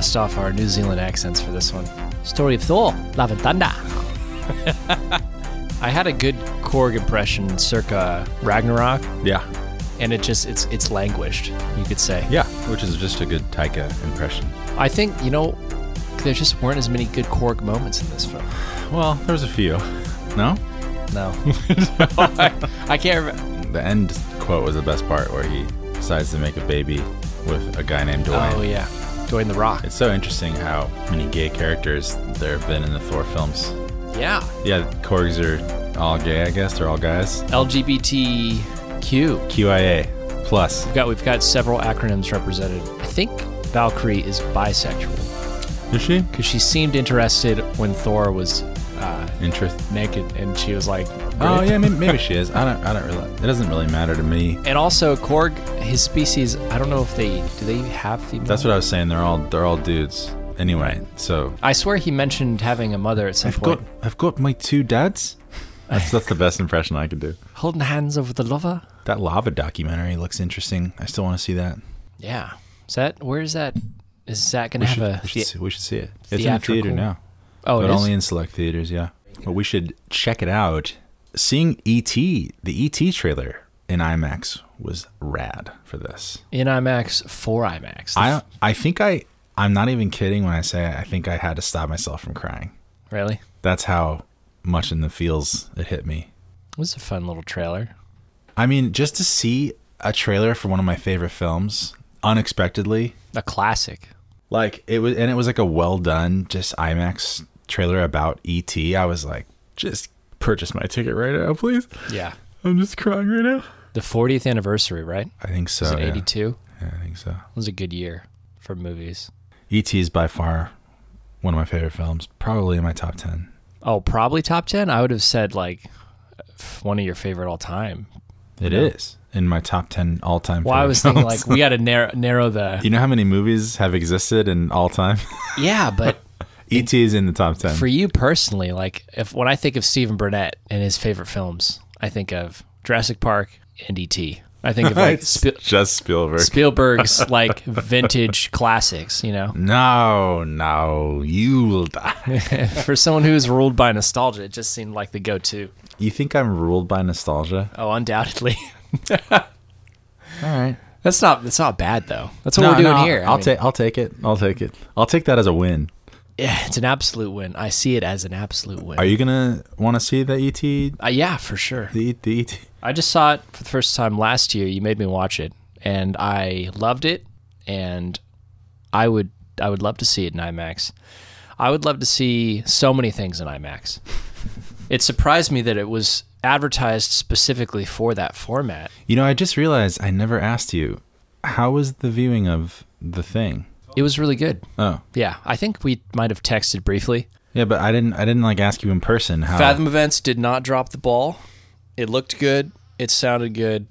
dust off our New Zealand accents for this one. Story of Thor, Love and Thunder. I had a good Korg impression circa Ragnarok, Yeah. and it just it's it's languished, you could say. Yeah. Which is just a good Taika impression. I think you know there just weren't as many good Korg moments in this film. Well, there was a few. No? No, I, I can't remember. The end quote was the best part where he decides to make a baby with a guy named Dwayne. Oh yeah, Dwayne the Rock. It's so interesting how many gay characters there have been in the Thor films. Yeah, Yeah, Korgs are all gay, I guess. They're all guys. LGBTQ. QIA plus. We've got we've got several acronyms represented. I think Valkyrie is bisexual Is she? because she seemed interested when Thor was uh, Interest. naked, and she was like, Oh yeah, maybe, maybe she is. I don't. I don't really. It doesn't really matter to me. And also Korg, his species. I don't know if they do they have female. That's what I was saying. They're all they're all dudes. Anyway, so I swear he mentioned having a mother at some I've point. got I've got my two dads. That's that's the best impression I could do. Holding hands over the lover. That lava documentary looks interesting. I still want to see that. Yeah. Is that where is that? Is that going to should, have a? we, should the- see, we should see it. It's in the theater now, oh, but it is? only in select theaters. Yeah, but we should check it out. Seeing ET, the ET trailer in IMAX was rad for this. in IMAX for IMAX. I I think I I'm not even kidding when I say I think I had to stop myself from crying. really. That's how much in the feels it hit me. It was a fun little trailer. I mean, just to see a trailer for one of my favorite films unexpectedly, A classic. like it was, and it was like a well done, just IMAX trailer about ET. I was like, just purchase my ticket right now, please. Yeah. I'm just crying right now. The 40th anniversary, right? I think so. Was it yeah. 82? Yeah, I think so. It was a good year for movies. ET is by far one of my favorite films, probably in my top ten. Oh, probably top 10? I would have said like one of your favorite all time. It is in my top ten all time. Well, I was thinking like we got to narrow, narrow the. you know how many movies have existed in all time? Yeah, but ET is in the top ten. for you personally, like if when I think of Stephen Burnett and his favorite films, I think of Jurassic Park and E.T. I think of like Spiel- just Spielberg. Spielberg's like vintage classics, you know. no, no, you will die. For someone who is ruled by nostalgia, it just seemed like the go-to. you think I'm ruled by nostalgia? Oh, undoubtedly. All right. That's not that's not bad though. That's what we're doing here. I I'll take. I'll take it. I'll take it. I'll take that as a win. Yeah, it's an absolute win. I see it as an absolute win. Are you gonna want to see the ET? Uh, yeah, for sure. The, the ET. I just saw it for the first time last year. You made me watch it, and I loved it. And I would I would love to see it in IMAX. I would love to see so many things in IMAX. it surprised me that it was advertised specifically for that format. You know, I just realized I never asked you. How was the viewing of the thing? It was really good. Oh, Yeah, I think we might have texted briefly. yeah, but I didn't. I didn't like ask you in person. How? Fathom Events did not drop the ball. It looked good. It sounded good.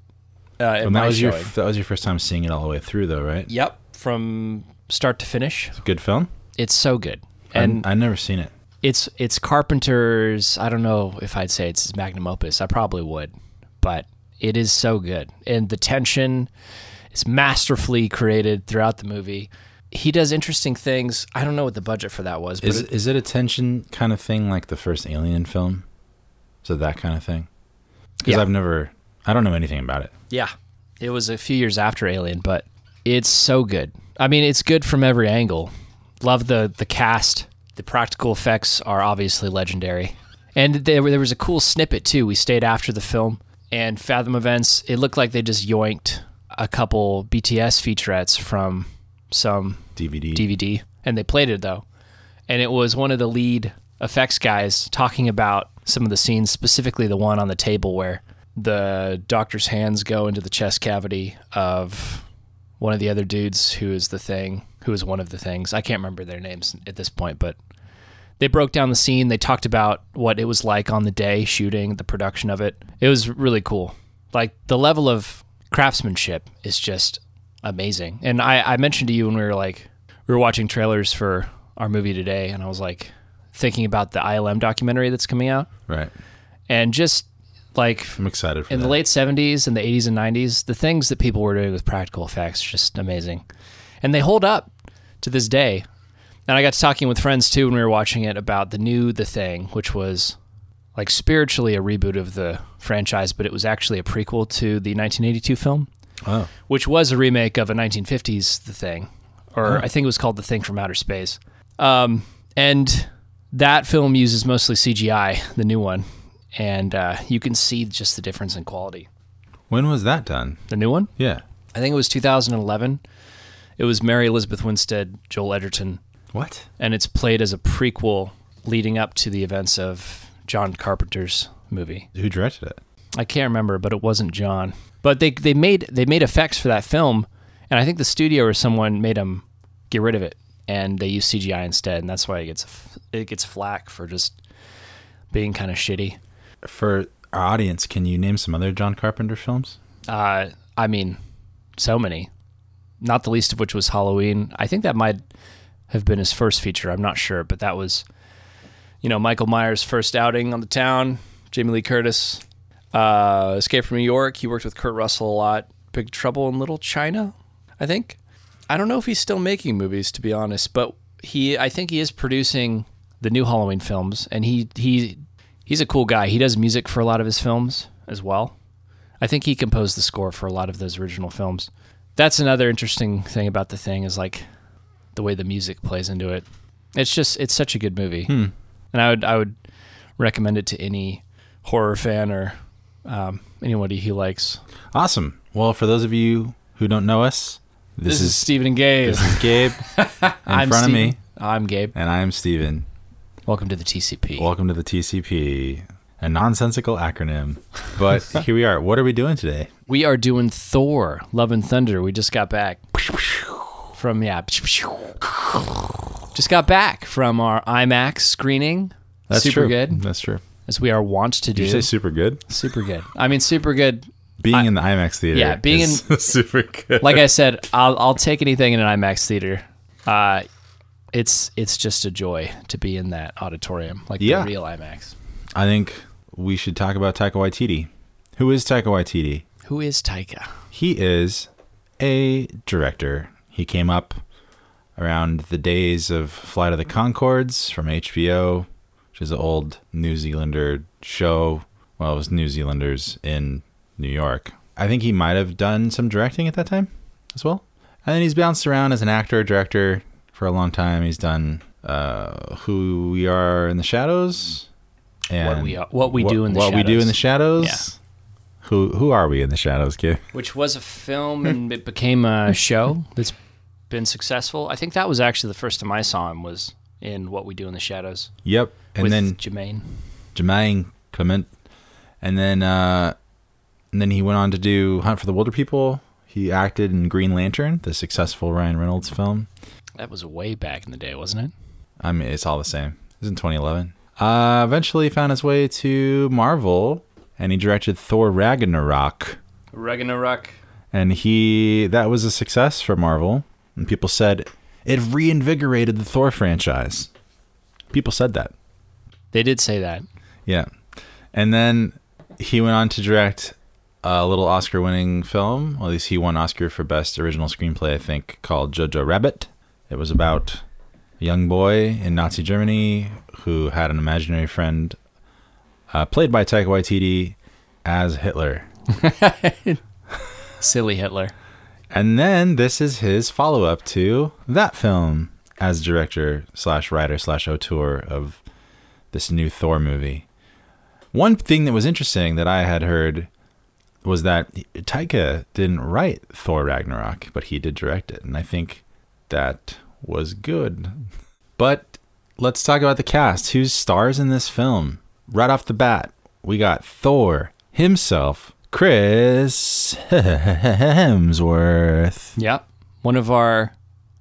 Uh, that was your that was your first time seeing it all the way through, though, right? Yep, from start to finish. Good film. It's so good. And I never seen it. it's it's Carpenter's. I don't know if I'd say it's his magnum opus. I probably would, but it is so good, and the tension is masterfully created throughout the movie. He does interesting things. I don't know what the budget for that was, but Is it- is it a tension kind of thing like the first Alien film? It that kind of thing? Because Yeah. I've never. I don't know anything about it. yeah, it was a few years after Alien, but it's so good. I mean, it's good from every angle. Love the the cast. The practical effects are obviously legendary. And there, there was a cool snippet too. We stayed after the film and Fathom Events. It looked like they just yoinked a couple BTS featurettes from some DVD. DVD and they played it though. And it was one of the lead effects guys talking about some of the scenes, specifically the one on the table where the doctor's hands go into the chest cavity of one of the other dudes who is the thing, who is one of the things. I can't remember their names at this point, but they broke down the scene. They talked about what it was like on the day shooting, the production of it. It was really cool. Like the level of craftsmanship is just amazing. And I, I mentioned to you when we were like, we were watching trailers for our movie today, and I was like thinking about the ILM documentary that's coming out. Right. And just like I'm excited for in that. the late 70s and the 80s and 90s, the things that people were doing with practical effects just amazing. And they hold up to this day. And I got to talking with friends too when we were watching it about the new The Thing, which was like spiritually a reboot of the franchise, but it was actually a prequel to the 1982 film, Oh, which was a remake of a 1950s The Thing, or Oh. I think it was called The Thing from Outer Space. Um, and that film uses mostly CGI, the new one, and uh, you can see just the difference in quality. when was that done? The new one? Yeah. I think it was 2011. It was Mary Elizabeth Winstead, Joel Edgerton, What? and it's played as a prequel leading up to the events of John Carpenter's movie. Who directed it? I can't remember, but it wasn't John. But they they made they made effects for that film, and I think the studio or someone made them get rid of it, and they used CGI instead, and that's why it gets it gets flack for just being kind of shitty. For our audience, can you name some other John Carpenter films? Uh, I mean, so many, not the least of which was Halloween. I think that might have been his first feature. I'm not sure, but that was, you know, Michael Myers' first outing on the town. Jamie Lee Curtis, uh, Escape from New York. He worked with Kurt Russell a lot. Big Trouble in Little China, I think. I don't know if he's still making movies, to be honest, but he, I think he is producing the new Halloween films, and he he he's a cool guy. He does music for a lot of his films as well. I think he composed the score for a lot of those original films. That's another interesting thing about the thing is like the way the music plays into it. It's just it's such a good movie, and I would I would recommend it to any horror fan or um, anybody he likes. Awesome. Well, for those of you who don't know us, this, This, is is Stephen and Gabe. this is Gabe in I'm front of me, I'm Gabe. and I'm Stephen. Welcome to the TCP. Welcome to the TCP, a nonsensical acronym. But here we are. What are we doing today? We are doing Thor: Love and Thunder. We just got back from yeah, just got back from our IMAX screening. That's super true. good, That's true. As we are wont to do. Did you say super good? super good. I mean, super good. Being I- in the IMAX theater. Yeah, being is super good. Like I said, I'll I'll take anything in an IMAX theater. Uh, it's it's just a joy to be in that auditorium, like Yeah. the real IMAX. I think we should talk about Taika Waititi. Who is Taika Waititi? Who is Taika? He is a director. He came up around the days of Flight of the Conchords from HBO, which is an old New Zealander show. Well, it was New Zealanders in New York. I think he might have done some directing at that time as well. And then he's bounced around as an actor, director for a long time. He's done uh, Who We Are in the Shadows. And What we are- what we What- do in the Shadows. what we do in the shadows. Yeah. Who who are we in the shadows, kid? Which was a film and it became a show that's been successful. I think that was actually the first time I saw him was in What We Do in the Shadows Yep. And with then Jermaine. Jermaine Clement, and then uh, and then he went on to do Hunt for the Wilderpeople. He acted in Green Lantern, the successful Ryan Reynolds film. That was way back in the day, wasn't it? I mean, it's all the same. It was in 2011. Uh, eventually, found his way to Marvel, and he directed Thor Ragnarok. Ragnarok. And he that was a success for Marvel, and people said it reinvigorated the Thor franchise. People said that. They did say that. Yeah. And then he went on to direct a little Oscar winning film. Well, at least he won Oscar for Best Original Screenplay, I think, called Jojo Rabbit. It was about a young boy in Nazi Germany who had an imaginary friend uh, played by Taika Waititi as Hitler. Silly Hitler. And then this is his follow up to that film as director slash writer slash auteur of this new Thor movie. One thing that was interesting that I had heard was that Taika didn't write Thor Ragnarok, but he did direct it. And I think that was good. But let's talk about the cast. Who stars in this film? Right off the bat, we got Thor himself, Chris Hemsworth. Yep. One of our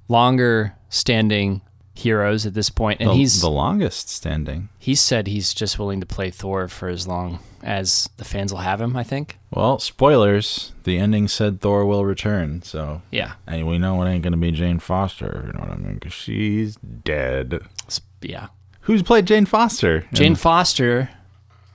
longer standing heroes at this. And the, he's the longest standing. he said he's just willing to play Thor for as long as the fans will have him, I think. Well, spoilers. The ending said Thor will return, so Yeah. and we know it ain't gonna be Jane Foster. You know what I mean? Because she's dead. Yeah. Who's played Jane Foster? Jane Foster,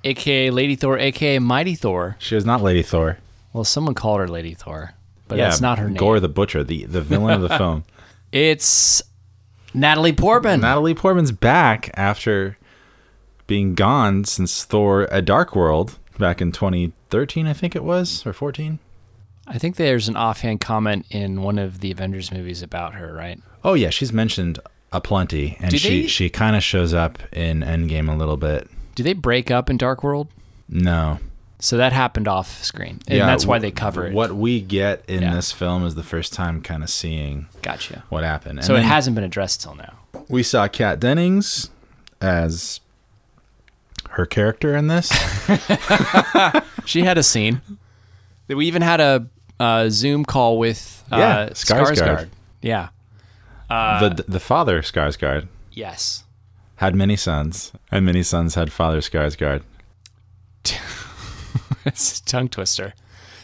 aka Lady Thor, aka Mighty Thor. she was not Lady Thor. Well, someone called her Lady Thor, but yeah, that's not her name. Gorr the Butcher, the the villain of the film. It's Natalie Portman. Natalie Portman's back after being gone since Thor: A Dark World back in 2013, I think it was, or 14. I think there's an offhand comment in one of the Avengers movies about her, right? Oh yeah, she's mentioned a plenty, and Do she they- she kind of shows up in Endgame a little bit. Do they break up in Dark World? No, So that happened off screen, and that's why they cover it. What we get in Yeah. this film is the first time kind of seeing Gotcha. what happened. And So it hasn't been addressed till now. We saw Kat Dennings as her character in this. She had a scene. That We even had a, uh Zoom call with uh, Yeah, Skarsgård. Yeah. the the father Skarsgård Yes. Had many sons, and many sons had father Skarsgård. it's a tongue twister.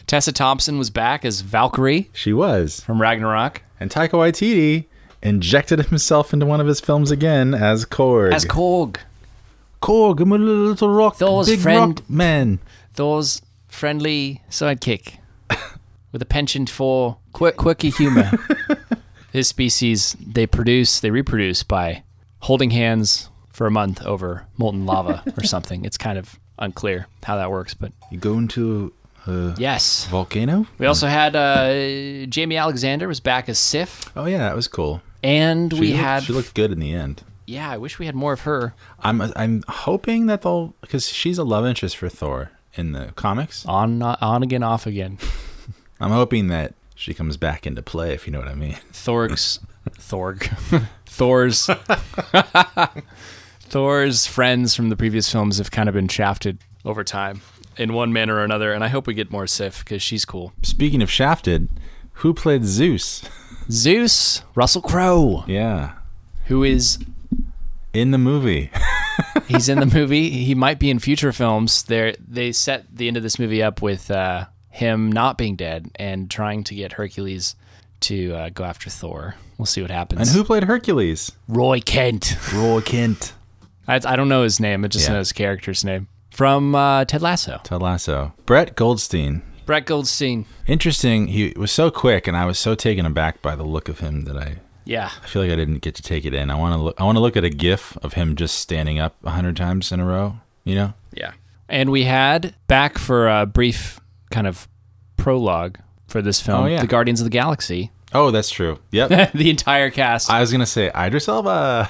Tessa Thompson was back as Valkyrie She was, from Ragnarok. and Taika Waititi injected himself into one of his films again as Korg. As Korg, Korg, I'm a little rock, Thor's big friend. rock man. Thor's friendly sidekick with a penchant for quick, quirky humor. His species, they produce, they reproduce by holding hands for a month over molten lava or something. It's kind of unclear how that works, but You go into a yes. volcano. We also had uh, Jaimie Alexander was back as Sif, Oh yeah, that was cool. and She we looked- had she looked good in the end. yeah. I wish we had more of her I'm I'm hoping that they'll because she's a love interest for Thor in the comics. on on again, off again. I'm hoping that she comes back into play, if you know what I mean. Thorg's Thorg Thor's Thor's friends from the previous films have kind of been shafted over time in one manner or another, and I hope we get more Sif because she's cool. Speaking of Shafted, who played Zeus? Zeus, Russell Crowe, Yeah, who is in the movie. he's in the movie. He might be in future films. They they set the end of this movie up with uh, him not being dead and trying to get Hercules to uh, go after Thor. We'll see what happens. and who played Hercules? Roy Kent. Roy Kent. I, I don't know his name. I just Yeah. know his character's name from uh, Ted Lasso. Ted Lasso. Brett Goldstein. Brett Goldstein. Interesting. He was so quick, and I was so taken aback by the look of him that I, Yeah, I feel like I didn't get to take it in. I want to look. I want to look at a GIF of him just standing up a hundred times in a row. You know. yeah. And we had back for a brief kind of prologue for this film, Oh, yeah. the Guardians of the Galaxy. Oh, that's true. Yep. the entire cast. I was gonna say Idris Elba.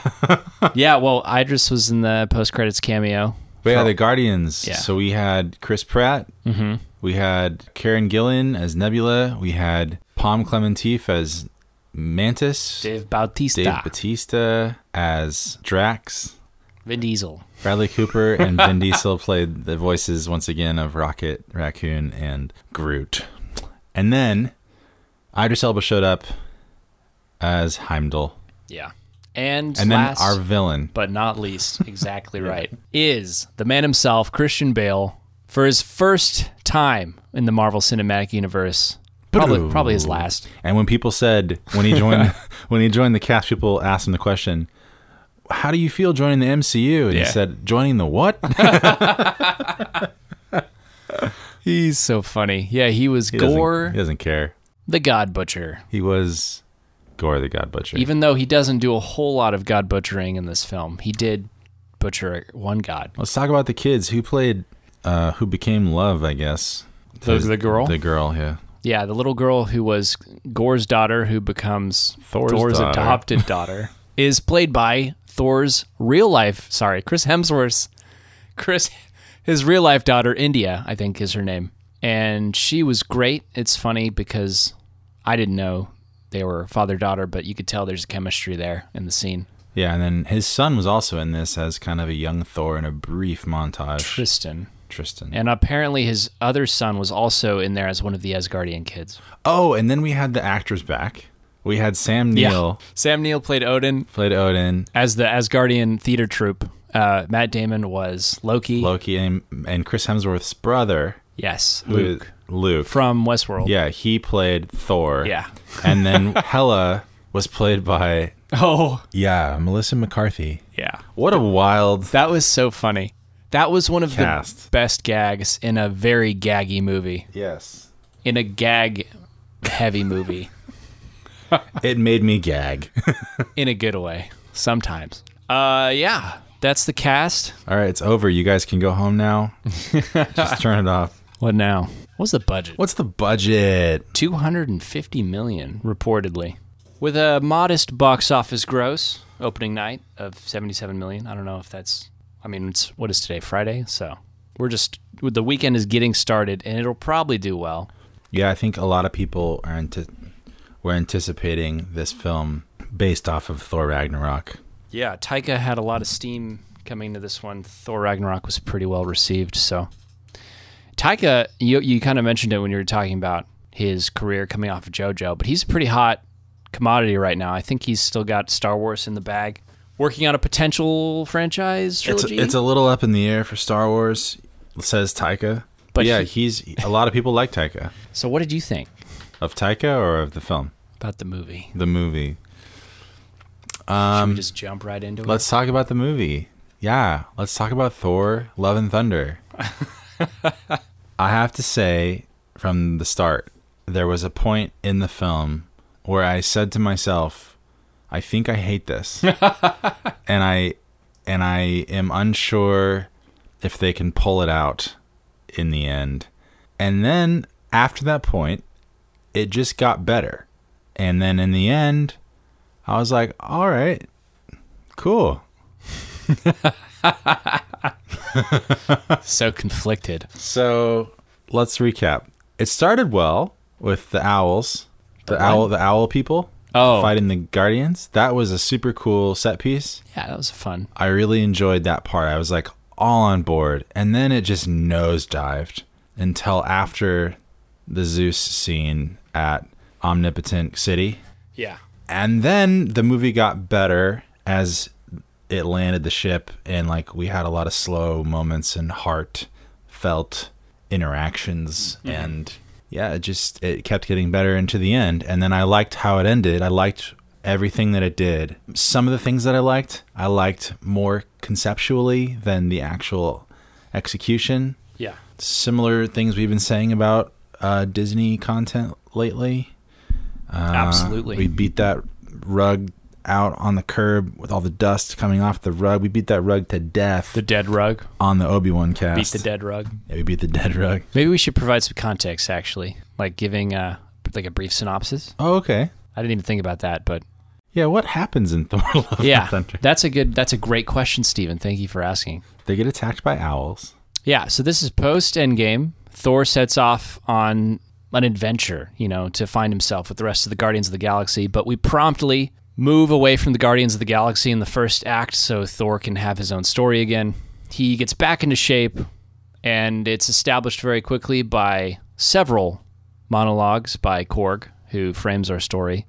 yeah, well, Idris was in the post credits cameo. But yeah, the Guardians. Yeah. So we had Chris Pratt. Mm-hmm. We had Karen Gillan as Nebula. We had Pom Klementieff as Mantis. Dave Bautista, Dave Batista as Drax. Vin Diesel. Bradley Cooper and Vin Diesel played the voices once again of Rocket, Raccoon, and Groot. And then Idris Elba showed up as Heimdall. Yeah, and And then our villain. but not least, exactly right, is the man himself, Christian Bale, for his first time in the Marvel Cinematic Universe. Probably, probably his last. And when people said when he joined when he joined the cast, people asked him the question, "How do you feel joining the MCU?" And Yeah. he said, "Joining the what?" He's so funny. Yeah, he was He doesn't- Gorr, He doesn't care. The God Butcher. He was Gorr the God Butcher. Even though he doesn't do a whole lot of God butchering in this film, he did butcher one God. Let's talk about the kids who played, uh, who became Love. I guess The- the girl? The girl, yeah. Yeah, the little girl who was Gorr's daughter, who becomes Thor's daughter. adopted daughter, is played by Thor's real life. Sorry, Chris Hemsworth's Chris, his real life daughter, India, I think is her name, and she was great. It's funny because I didn't know they were father daughter, but you could tell there's a chemistry there in the scene. Yeah, and then his son was also in this as kind of a young Thor in a brief montage. Tristan. Tristan. And apparently his other son was also in there as one of the Asgardian kids. oh, and then we had the actors back. We had Sam Neill Sam Neill played Odin played Odin, as the Asgardian theater troupe. Uh, Matt Damon was Loki. Loki, and, and Chris Hemsworth's brother, Yes, is- Luke Luke. from Westworld. yeah, he played Thor. Yeah. and then Hela was played by Oh, yeah Melissa McCarthy. yeah. What a wild That was so funny. That was one of Cast. the best gags in a very gaggy movie. yes. In a gag heavy movie. it made me gag. in a good way sometimes. Uh, yeah, that's the cast. All right, it's over. You guys can go home now. Just turn it off. What now? What's the budget? What's the budget? 250 million reportedly with a modest box office gross opening night of 77 million i don't know if that's i mean it's what is today friday so we're just the weekend is getting started and it'll probably do well Yeah, I think a lot of people are ante- were anticipating this film based off of Thor Ragnarok. yeah taika had a lot of steam coming to this one thor ragnarok was pretty well received so taika you, you kind of mentioned it when you were talking about his career coming off of jojo but he's a pretty hot commodity right now i think he's still got star wars in the bag working on a potential franchise It's trilogy it's a little up in the air for Star Wars, says Taika. But yeah, he- he's a lot of people like Taika. so what did you think Of Taika or of the film? about the movie The movie. Should Um we just jump right into it? let's talk about the movie. Yeah, let's talk about Thor Love and Thunder. I have to say from the start, there was a point in the film where I said to myself, I think I hate this. and I and I am unsure if they can pull it out in the end. And then after that point, it just got better. And then in the end, I was like, all right, cool. so conflicted. So let's recap. It started well with the owls, the, The owl, the owl people Oh, fighting the guardians. That was a super cool set piece. yeah, that was fun. I really enjoyed that part. I was like all on board, and then it just nosedived until after the Zeus scene at Omnipotent City. Yeah. And then the movie got better as it landed the ship, and like we had a lot of slow moments and heartfelt interactions, and yeah, it just it kept getting better into the end. And then I liked how it ended. I liked everything that it did. Some of the things that I liked, I liked more conceptually than the actual execution. Yeah. Similar things we've been saying about uh, Disney content lately. Uh, Absolutely. We beat that rug out on the curb with all the dust coming off the rug. We beat that rug to death The dead rug. on the Obi Wan cast. Beat the dead rug. Yeah, we beat the dead rug. Maybe we should provide some context, actually, like giving uh, like a brief synopsis. Oh, okay. I didn't even think about that, but Yeah, what happens in Thor: Love and yeah, Thunder? that's a good, that's a great question, Stephen. Thank you for asking. They get attacked by owls. Yeah, so this is post Endgame. Thor sets off on an adventure, you know, to find himself with the rest of the Guardians of the Galaxy, but we promptly move away from the Guardians of the Galaxy in the first act so Thor can have his own story again. He gets back into shape, and it's established very quickly by several monologues by Korg, who frames our story.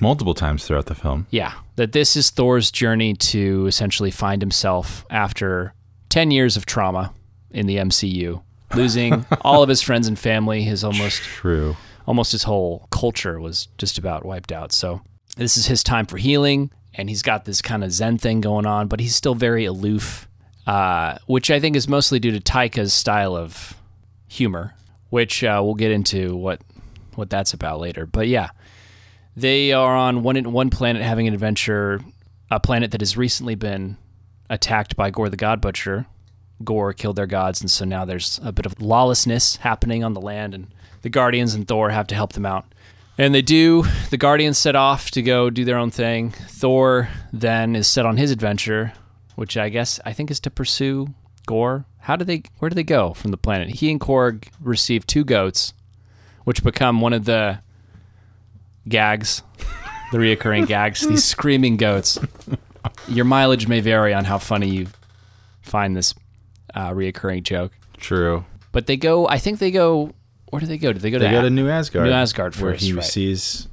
Multiple times throughout the film. Yeah, that this is Thor's journey to essentially find himself after 10 years of trauma in the MCU, losing all of his friends and family, his almost True. almost his whole culture was just about wiped out. So, this is his time for healing and he's got this kind of zen thing going on, but he's still very aloof, uh, which I think is mostly due to Taika's style of humor, which uh, we'll get into what what that's about later. But yeah, they are on one one planet having an adventure, a planet that has recently been attacked by Gorr the God Butcher. Gorr killed their gods, and so now there's a bit of lawlessness happening on the land, and the Guardians and Thor have to help them out. And they do. The Guardians set off to go do their own thing. Thor then is set on his adventure, which I guess I think is to pursue Gorr. How do they? Where do they go from the planet? He and Korg receive two goats, which become one of the gags, the reoccurring gags. These screaming goats. Your mileage may vary on how funny you find this uh, reoccurring joke. True. But they go. I think they go. Where do they go? Do they go They to? go to New Asgard. New Asgard first, where he right. sees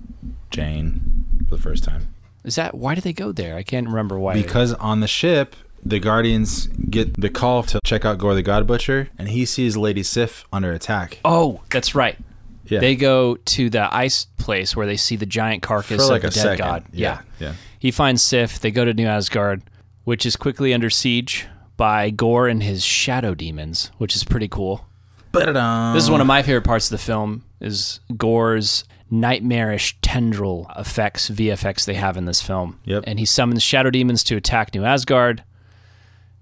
Jane for the first time. Is that why do they go there? I can't remember why. Because on the ship, the Guardians get the call to check out Gorr the God Butcher, and he sees Lady Sif under attack. oh, that's right. Yeah. They go to the ice place where they see the giant carcass like of a the dead second. god. Yeah. Yeah. He finds Sif. They go to New Asgard, which is quickly under siege by Gorr and his shadow demons, which is pretty cool. Ba-da-dum. This is one of my favorite parts of the film is Gorr's nightmarish tendril effects, VFX they have in this film. Yep. And he summons shadow demons to attack New Asgard.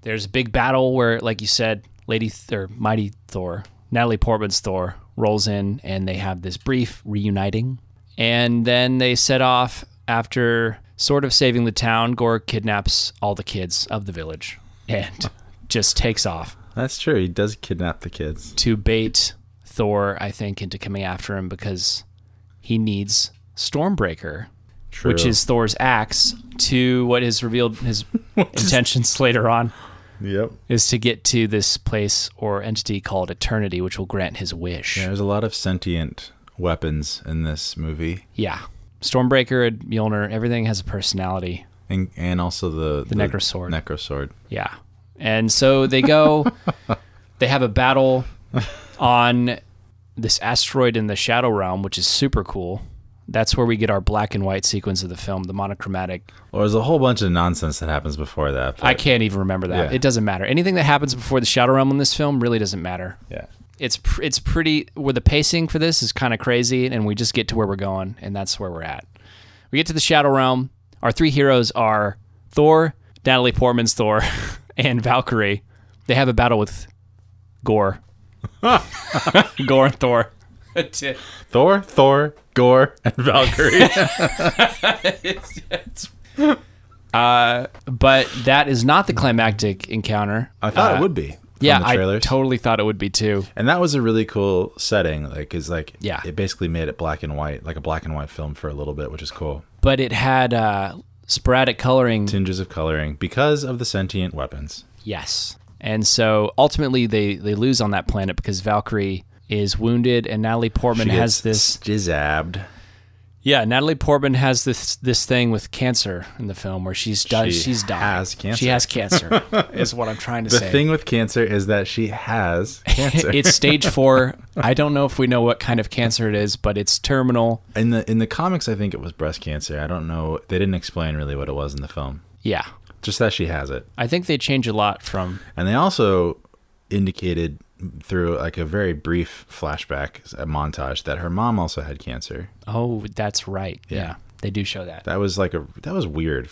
There's a big battle where, like you said, Lady Th- or Mighty Thor, Natalie Portman's Thor, rolls in and they have this brief reuniting. And then they set off after sort of saving the town. Gorr kidnaps all the kids of the village and just takes off That's true. He does kidnap the kids. to bait Thor, I think, into coming after him because he needs Stormbreaker, True. which is Thor's axe, to what is revealed his intentions later on Yep. is to get to this place or entity called Eternity, which will grant his wish. Yeah, there's a lot of sentient weapons in this movie, Yeah. Stormbreaker and Mjolnir, everything has a personality. and and also the The Necrosword. Necrosword. Yeah. And so they go, they have a battle on this asteroid in the Shadow Realm, which is super cool. That's where we get our black and white sequence of the film, the monochromatic. Well, there's a whole bunch of nonsense that happens before that. I can't even remember that. Yeah. It doesn't matter. Anything that happens before the Shadow Realm in this film really doesn't matter. Yeah. It's pr- it's pretty where the pacing for this is kind of crazy and we just get to where we're going and that's where we're at. We get to the Shadow Realm. Our three heroes are Thor, Natalie Portman's Thor, and Valkyrie. They have a battle with Gorr. Gorr and Thor. Thor, Thor, Gorr, and Valkyrie. uh, but that is not the climactic encounter. I thought Uh, it would be. From Yeah, I totally thought it would be too. and that was a really cool setting. Like, is like, Yeah. it basically made it black and white, like a black and white film for a little bit, which is cool. But it had uh, sporadic coloring. Tinges of coloring because of the sentient weapons. Yes. And so ultimately they, they lose on that planet because Valkyrie is wounded and Natalie Portman has this jizabbed. Yeah, Natalie Portman has this this thing with cancer in the film where she's does She she's dying. has cancer. She has cancer. is what I'm trying to The say. The thing with cancer is that she has cancer. it's stage 4. I don't know if we know what kind of cancer it is, but it's terminal. in the in the comics, I think it was breast cancer. I don't know. They didn't explain really what it was in the film. Yeah. Just that she has it. I think they change a lot from And they also indicated through like a very brief flashback a montage that her mom also had cancer. Oh, that's right. Yeah. Yeah. They do show that. That was like a that was weird.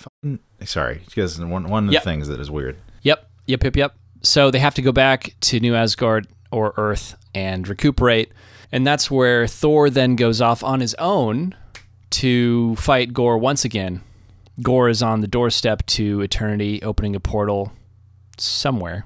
Sorry, because one one of Yep. the things that is weird. Yep, yep, yep, yep. So they have to go back to New Asgard or Earth and recuperate. And that's where Thor then goes off on his own to fight Gorr once again. Gorr is on the doorstep to Eternity, opening a portal somewhere.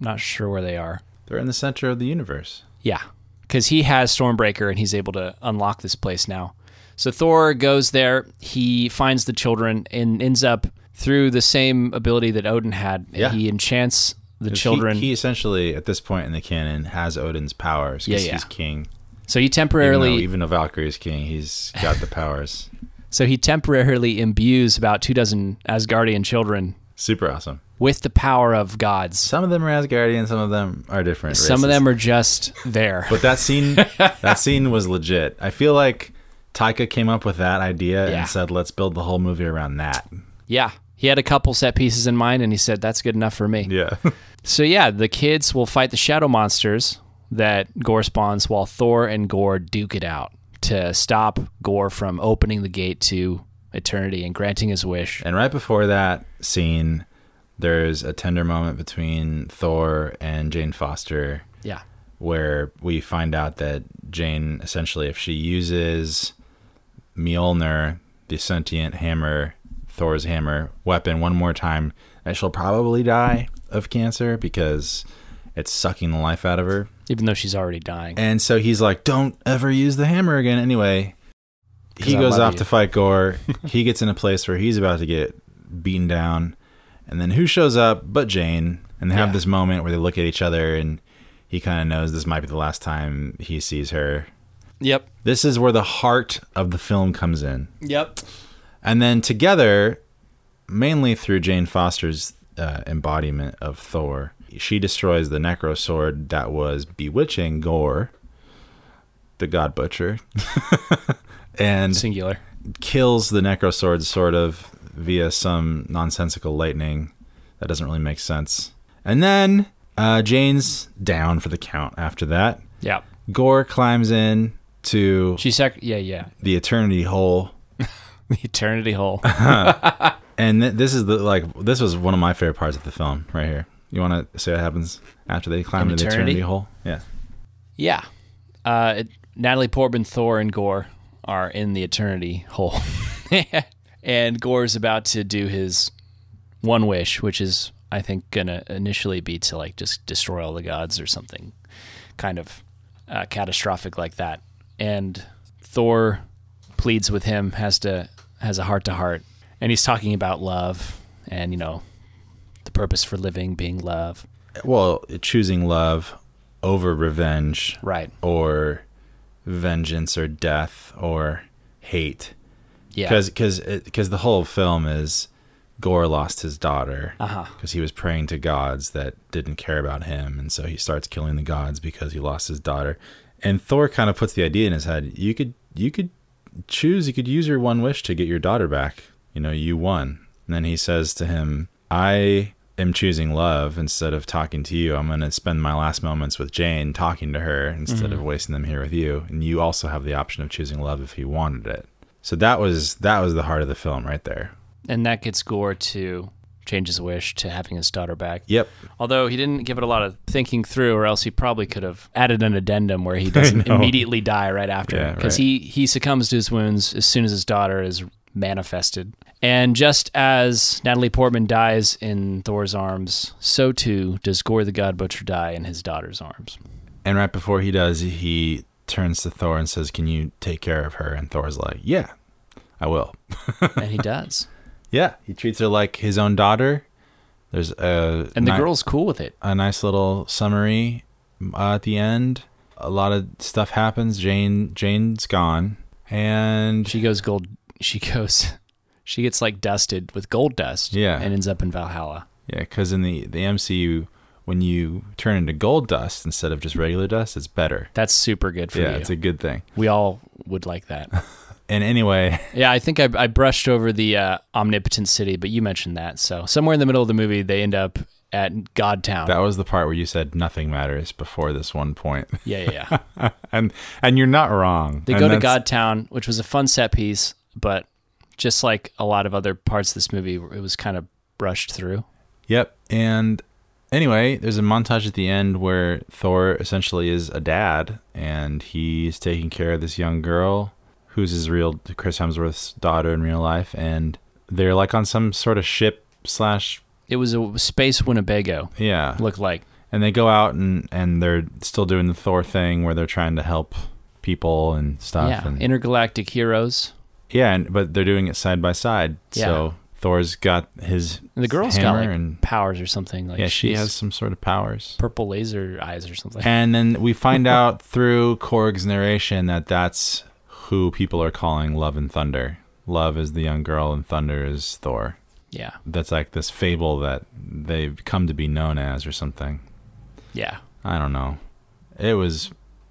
Not sure where they are. They're in the center of the universe. Yeah, because he has Stormbreaker and he's able to unlock this place now. So Thor goes there. He finds the children and ends up through the same ability that Odin had. Yeah. He enchants the children. He, essentially, at this point in the canon, has Odin's powers. 'cause Yeah, yeah. He's king. so he Even temporarily though, even though Valkyrie is king, he's got the powers. so he temporarily imbues about two dozen Asgardian children Super awesome. with the power of gods. Some of them are Asgardian, some of them are different. Some of them are just there. But that scene, that scene was legit. I feel like Taika came up with that idea Yeah. and said, "Let's build the whole movie around that." yeah, he had a couple set pieces in mind, and he said that's good enough for me. Yeah, So yeah, the kids will fight the shadow monsters that Gorr spawns while Thor and Gorr duke it out to stop Gorr from opening the gate to eternity and granting his wish. and right before that scene, there's a tender moment between Thor and Jane Foster, Yeah. where we find out that Jane, essentially, if she uses Mjolnir, the sentient hammer, Thor's hammer weapon, one more time, that she'll probably die of cancer because it's sucking the life out of her. Even though she's already dying. And so he's like, "Don't ever use the hammer again." Anyway, he goes off you. to fight Gorr. he gets in a place where he's about to get beaten down, and then who shows up but Jane? And they have Yeah. this moment where they look at each other, and he kind of knows this might be the last time he sees her. Yep. This is where the heart of the film comes in, Yep. and then together, mainly through Jane Foster's uh, embodiment of Thor, she destroys the Necro sword that was bewitching Gorr, the God Butcher, and Singular. kills the Necro sword sort of via some nonsensical lightning that doesn't really make sense. And then uh, Jane's down for the count after that. Yeah. Gorr climbs in to She sec. Yeah, yeah. the eternity hole. The eternity hole. And th- this is the like this was one of my favorite parts of the film right here. You want to say what happens after they climb In into the eternity? eternity hole? Yeah. yeah. Uh, it, Natalie Portman, Thor, and Gorr are in the eternity hole, and Gorr's about to do his one wish, which is, I think, gonna initially be to like just destroy all the gods or something, kind of uh, catastrophic like that. And Thor pleads with him, has to has a heart to heart, and he's talking about love and you know the purpose for living being love. Well, choosing love over revenge Right. or vengeance or death or hate. Yeah. Because because because the whole film is Gorr lost his daughter Uh-huh. because he was praying to gods that didn't care about him, and so he starts killing the gods because he lost his daughter. And Thor kind of puts the idea in his head: you could you could choose, you could use your one wish to get your daughter back. You know, you won. And then he says to him, "I am choosing love instead of talking to you. I'm going to spend my last moments with Jane talking to her instead of mm-hmm. wasting them here with you. And you also have the option of choosing love if you wanted it." So that was that was the heart of the film right there. and that gets Gorr to change his wish to having his daughter back. Yep. Although he didn't give it a lot of thinking through, or else he probably could have added an addendum where he doesn't immediately die right after, Yeah, because right. he he succumbs to his wounds as soon as his daughter is manifested. And just as Natalie Portman dies in Thor's arms, so too does Gorr the God Butcher die in his daughter's arms. And right before he does, he turns to Thor and says, "Can you take care of her?" And Thor's like, "Yeah, I will." and he does. Yeah, he treats her like his own daughter. There's a And the ni- girl's cool with it. a nice little summary uh, at the end. A lot of stuff happens. Jane Jane's gone, and She goes gold. She goes. She gets like dusted with gold dust. Yeah. And ends up in Valhalla. yeah, because in the the MCU, when you turn into gold dust instead of just regular dust, it's better. That's super good for yeah, you. it's a good thing. we all would like that. And anyway, yeah, I think I, I brushed over the uh, omnipotent city, but you mentioned that. So somewhere in the middle of the movie, they end up at Godtown. that was the part where you said nothing matters before this one point. yeah, yeah, yeah. and and you're not wrong. They And go to that's- Godtown, which was a fun set piece, but just like a lot of other parts of this movie, it was kind of brushed through. Yep. And anyway, there's a montage at the end where Thor essentially is a dad and he's taking care of this young girl who's his real Chris Hemsworth's daughter in real life and they're like on some sort of ship slash It was a space Winnebago, yeah. looked like. And they go out and and they're still doing the Thor thing where they're trying to help people and stuff yeah, and intergalactic heroes. Yeah, and, but they're doing it side by side. Yeah. So Thor's got his And the girl's got like and powers or something. Like yeah, she has some sort of powers. purple laser eyes or something. And then we find out through Korg's narration that that's who people are calling Love and Thunder. Love is the young girl, and Thunder is Thor. yeah, That's like this fable that they've come to be known as, or something. yeah. I don't know. It was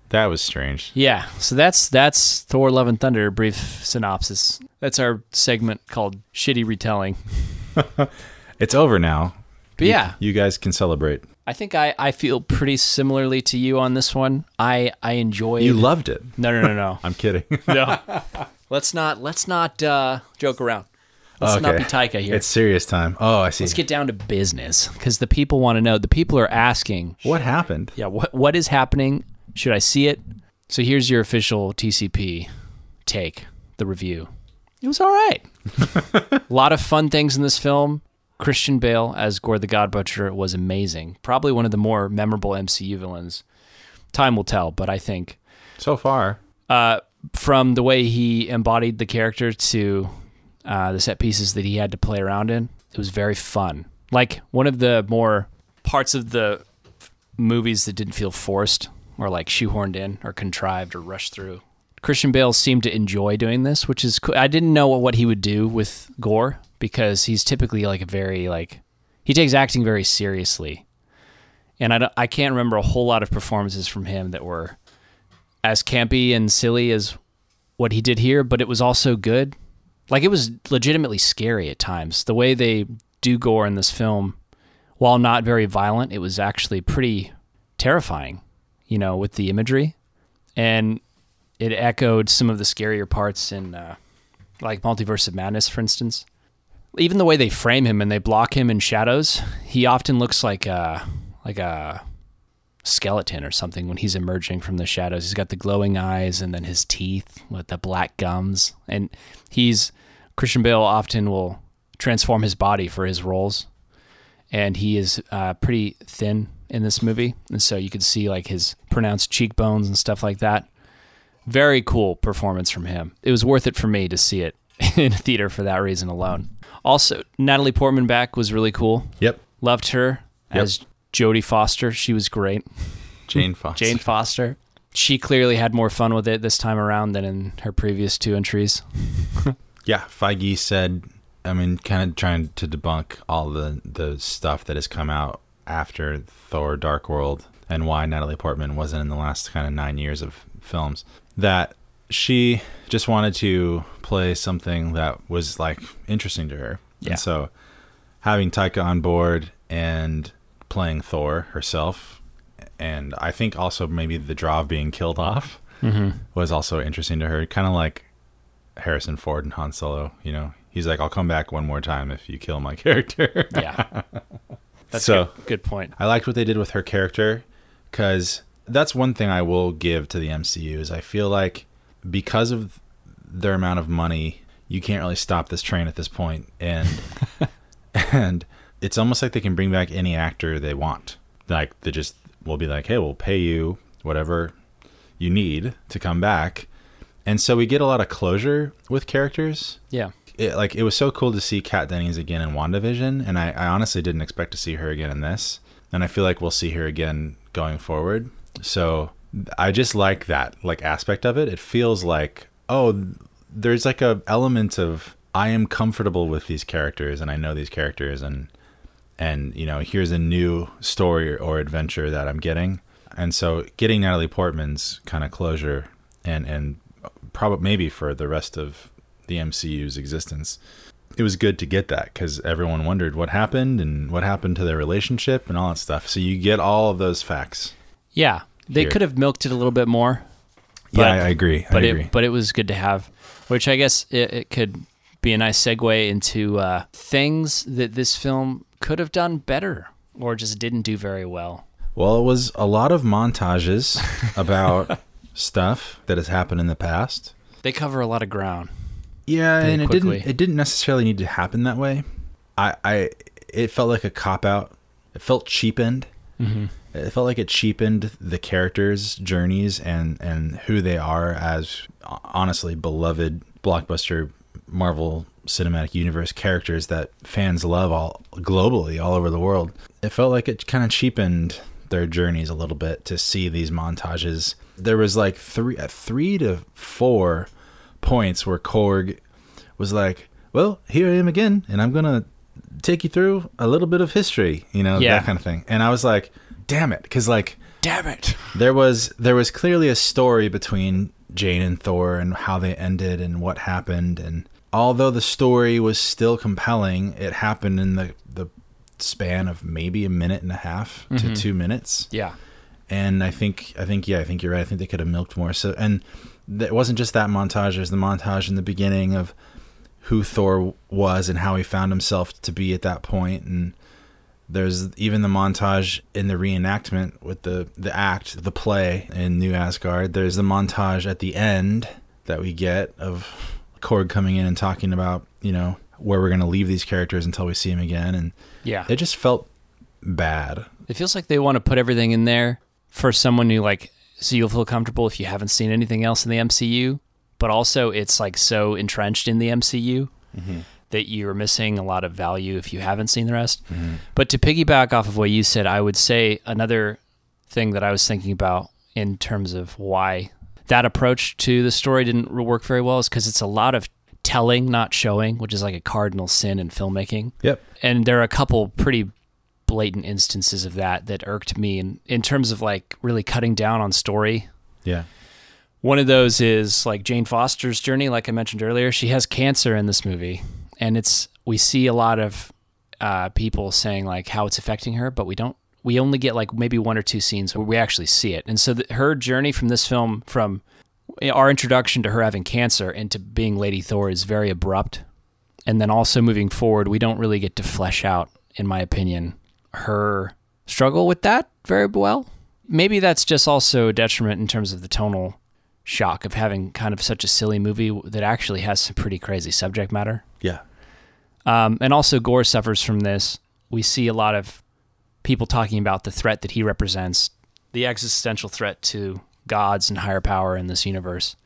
that was strange. Yeah, so that's that's Thor: Love and Thunder. Brief synopsis. That's our segment called "Shitty Retelling." It's over now. But You- yeah, you guys can celebrate. I think I, I feel pretty similarly to you on this one. I I enjoyed. You loved it. no, no, no, no, I'm kidding. no. Let's not let's not uh, joke around. Let's not be Taika here. it's serious time. Oh, I see. Let's get down to business because the people want to know. The people are asking. what happened? Yeah, what what is happening? Should I see it? So here's your official TCP take, the review. It was all right. a lot of fun things in this film. Christian Bale as Gorr the God Butcher was amazing. Probably one of the more memorable MCU villains. Time will tell, but I think So far, uh, from the way he embodied the character to uh, the set pieces that he had to play around in, it was very fun. Like one of the more parts of the movies that didn't feel forced or like shoehorned in or contrived or rushed through. Christian Bale seemed to enjoy doing this, which is cool. I didn't know what he would do with Gorr because he's typically like very like he takes acting very seriously. And I, I can't remember a whole lot of performances from him that were as campy and silly as what he did here, but it was also good. Like it was legitimately scary at times. The way they do gore in this film, while not very violent, it was actually pretty terrifying. You know, with the imagery, and it echoed some of the scarier parts in, uh, like Multiverse of Madness, for instance. Even the way they frame him and they block him in shadows, he often looks like a like a skeleton or something when he's emerging from the shadows. He's got the glowing eyes and then his teeth with the black gums, and he's Christian Bale often will transform his body for his roles, and he is uh, pretty thin in this movie, and so you could see like his pronounced cheekbones and stuff like that. Very cool performance from him. It was worth it for me to see it in a theater for that reason alone. Also, Natalie Portman back was really cool. Yep. Loved her Yep. as Jodie Foster. She was great. Jane Foster. Jane Foster. She clearly had more fun with it this time around than in her previous two entries. Yeah, Feige said, I mean, kind of trying to debunk all the the stuff that has come out after Thor: Dark World and why Natalie Portman wasn't in the last kind of nine years of films. That she just wanted to play something that was like interesting to her. Yeah. And so having Taika on board and playing Thor herself, and I think also maybe the draw of being killed off Mm-hmm. was also interesting to her. Kind of like Harrison Ford and Han Solo. You know, he's like, "I'll come back one more time if you kill my character." Yeah. That's So- good, good point. I liked what they did with her character because that's one thing I will give to the MCU is I feel like because of their amount of money, you can't really stop this train at this point, and and it's almost like they can bring back any actor they want. Like they just will be like, "Hey, we'll pay you whatever you need to come back," and so we get a lot of closure with characters Yeah. It, like it was so cool to see Kat Dennings again in WandaVision, and I, I honestly didn't expect to see her again in this, and I feel like we'll see her again going forward. So I just like that like aspect of it. It feels like oh, there's like a element of I am comfortable with these characters, and I know these characters, and and you know here's a new story or adventure that I'm getting, and so getting Natalie Portman's kind of closure and and probably maybe for the rest of the MCU's existence. It was good to get that because everyone wondered what happened and what happened to their relationship and all that stuff. So you get all of those facts. Yeah. They Here. could have milked it a little bit more. yeah, But- I, I agree. but agree. it but it was good to have, which I guess it, it could be a nice segue into uh, things that this film could have done better or just didn't do very well. well, it was a lot of montages about stuff that has happened in the past. They cover a lot of ground. Yeah, and it quickly. didn't. It didn't necessarily need to happen that way. I, I, it felt like a cop out. It felt cheapened. Mm-hmm. It felt like it cheapened the characters' journeys and and who they are as honestly beloved blockbuster Marvel Cinematic Universe characters that fans love all globally all over the world. It felt like it kind of cheapened their journeys a little bit to see these montages. There was like three three to four points where Korg was like, "Well, here I am again, and I'm gonna take you through a little bit of history," you know, Yeah. that kind of thing. And I was like, "Damn it," because like Damn it. there was there was clearly a story between Jane and Thor and how they ended and what happened and although the story was still compelling it happened in the the span of maybe a minute and a half to mm-hmm. 2 minutes Yeah. and I think I think yeah I think you're right I think they could have milked more so and it wasn't just that montage there's the montage in the beginning of who Thor was and how he found himself to be at that point and there's even the montage in the reenactment with the the act the play in New Asgard there's the montage at the end that we get of Korg coming in and talking about you know where we're going to leave these characters until we see him again and Yeah. it just felt bad It feels like they want to put everything in there for someone who like so you'll feel comfortable if you haven't seen anything else in the MCU, but also it's like so entrenched in the MCU mm-hmm. that you're missing a lot of value if you haven't seen the rest. Mm-hmm. But to piggyback off of what you said, I would say another thing that I was thinking about in terms of why that approach to the story didn't work very well is because it's a lot of telling, not showing, which is like a cardinal sin in filmmaking. Yep. And there are a couple pretty blatant instances of that that irked me in, in terms of like really cutting down on story yeah one of those is like jane foster's journey like i mentioned earlier she has cancer in this movie and it's we see a lot of uh, people saying like how it's affecting her but we don't we only get like maybe one or two scenes where we actually see it. And so the, her journey from this film, from our introduction to her having cancer into being Lady Thor, is very abrupt. And then also moving forward, we don't really get to flesh out, in my opinion, her struggle with that very well. Maybe that's just also a detriment in terms of the tonal shock of having kind of such a silly movie that actually has some pretty crazy subject matter. Yeah. Um, and also, Gorr suffers from this. We see a lot of people talking about the threat that he represents, the existential threat to gods and higher power in this universe.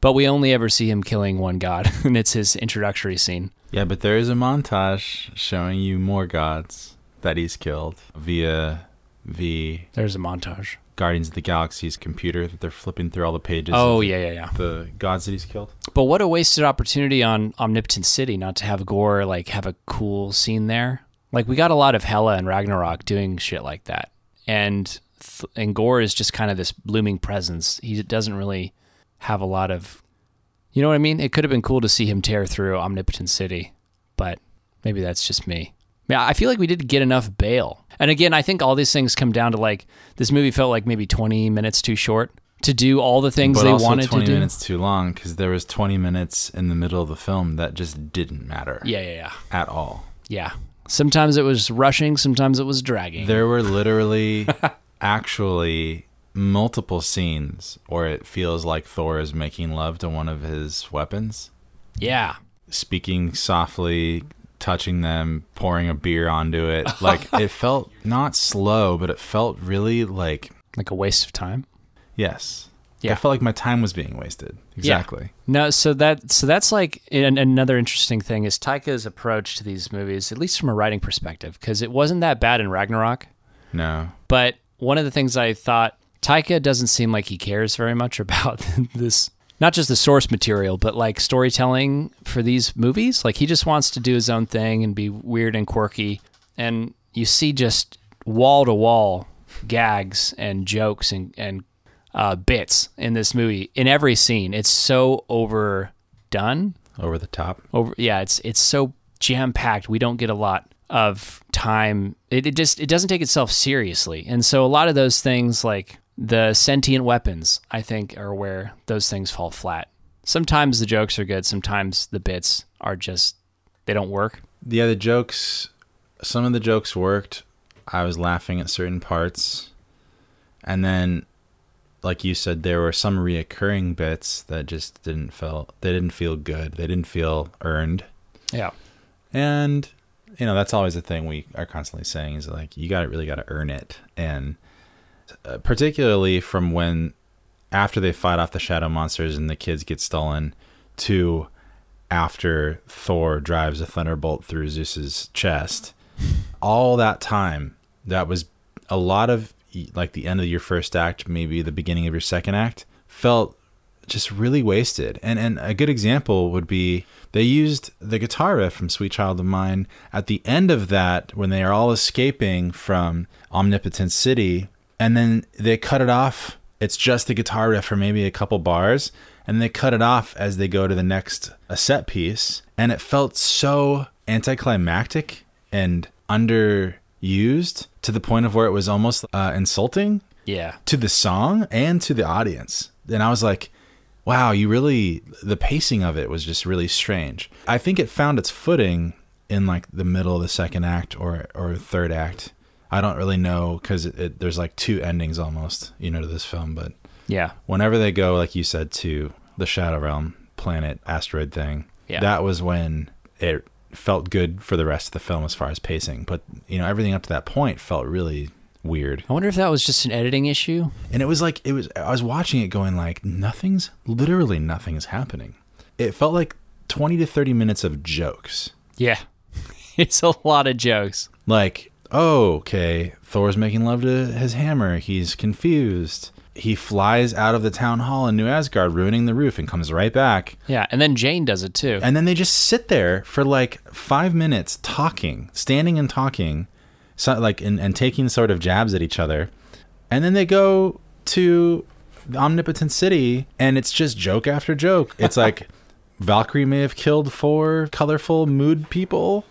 But we only ever see him killing one god, and it's his introductory scene. Yeah, but there is a montage showing you more gods that he's killed via the There's a montage. Guardians of the Galaxy's computer that they're flipping through all the pages. Oh, yeah, yeah, yeah. The gods that he's killed. But what a wasted opportunity on Omnipotent City not to have Gorr like have a cool scene there. Like we got a lot of Hela and Ragnarok doing shit like that, and th- and Gorr is just kind of this looming presence. He doesn't really have a lot of, you know what I mean. It could have been cool to see him tear through Omnipotent City, but maybe that's just me. Yeah, I feel like we didn't get enough Bale. And again, I think all these things come down to like this movie felt like maybe 20 minutes too short to do all the things but they wanted 20 to do. Twenty minutes too long because there was 20 minutes in the middle of the film that just didn't matter Yeah, yeah, yeah. at all. Yeah. Sometimes it was rushing, sometimes it was dragging. There were literally, actually, multiple scenes where it feels like Thor is making love to one of his weapons, yeah. speaking softly, touching them, pouring a beer onto it. Like it felt not slow, but it felt really like Like a waste of time. yes. Yeah. I felt like my time was being wasted. Exactly. No, so that so that's like an, another interesting thing is Taika's approach to these movies, at least from a writing perspective, because it wasn't that bad in Ragnarok. No. But one of the things I thought Taika doesn't seem like he cares very much about this not just the source material, but like storytelling for these movies. Like he just wants to do his own thing and be weird and quirky. And you see just wall to wall gags and jokes and, and uh, bits in this movie in every scene. It's so overdone Over the top. over yeah it's it's so jam packed we don't get a lot of time it, it just it doesn't take itself seriously and so a lot of those things like the sentient weapons i think are where those things fall flat sometimes the jokes are good sometimes the bits are just they don't work Yeah, the jokes, some of the jokes worked. I was laughing at certain parts. And then, like you said, there were some reoccurring bits that just didn't feel, they didn't feel good. They didn't feel earned. yeah And, you know, that's always the thing we are constantly saying is like, you got to really got to earn it. And uh, particularly from when, after they fight off the shadow monsters and the kids get stolen, to after Thor drives a thunderbolt through Zeus's chest, all that time, that was a lot of like the end of your first act, maybe the beginning of your second act, felt just really wasted. And and a good example would be they used the guitar riff from Sweet Child of Mine at the end of that when they are all escaping from Omnipotent City, and then they cut it off. It's just the guitar riff for maybe a couple bars, and they cut it off as they go to the next a set piece, and it felt so anticlimactic and underused to the point of where it was almost uh, insulting yeah to the song and to the audience. And I was like, wow, you really, the pacing of it was just really strange. I think it found its footing in like the middle of the second act or, or third act. I don't really know because there's like two endings almost, you know, to this film. But yeah whenever they go, like you said, to the Shadow Realm planet asteroid thing, Yeah. that was when it felt good for the rest of the film as far as pacing. But, you know, everything up to that point felt really weird. i wonder if that was just an editing issue And it was like it was I was watching it going like nothing's literally nothing is happening. It felt like 20 to 30 minutes of jokes. yeah it's a lot of jokes Like, oh, okay, Thor's making love to his hammer. He's confused. He flies out of the town hall in New Asgard, ruining the roof, and comes right back. yeah and then jane does it too And then they just sit there for like five minutes talking, standing and talking, so, like and, and taking sort of jabs at each other. And then they go to the Omnipotent City, and it's just joke after joke. It's like Valkyrie may have killed four colorful mood people,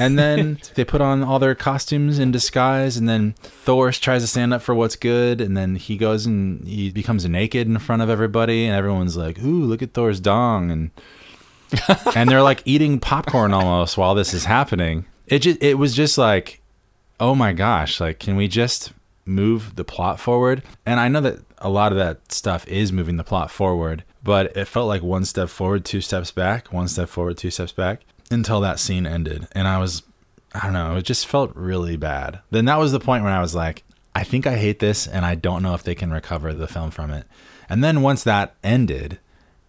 And then they put on all their costumes in disguise, and then Thor tries to stand up for what's good, and then he goes and he becomes naked in front of everybody, and everyone's like, "Ooh, look at Thor's dong!" and and they're like eating popcorn almost while this is happening. It just it was just like, oh my gosh, like can we just move the plot forward? And I know that a lot of that stuff is moving the plot forward, but it felt like one step forward, two steps back, one step forward, two steps back until that scene ended. And I was I don't know, it just felt really bad. Then that was the point when I was like, I think I hate this and I don't know if they can recover the film from it. And then once that ended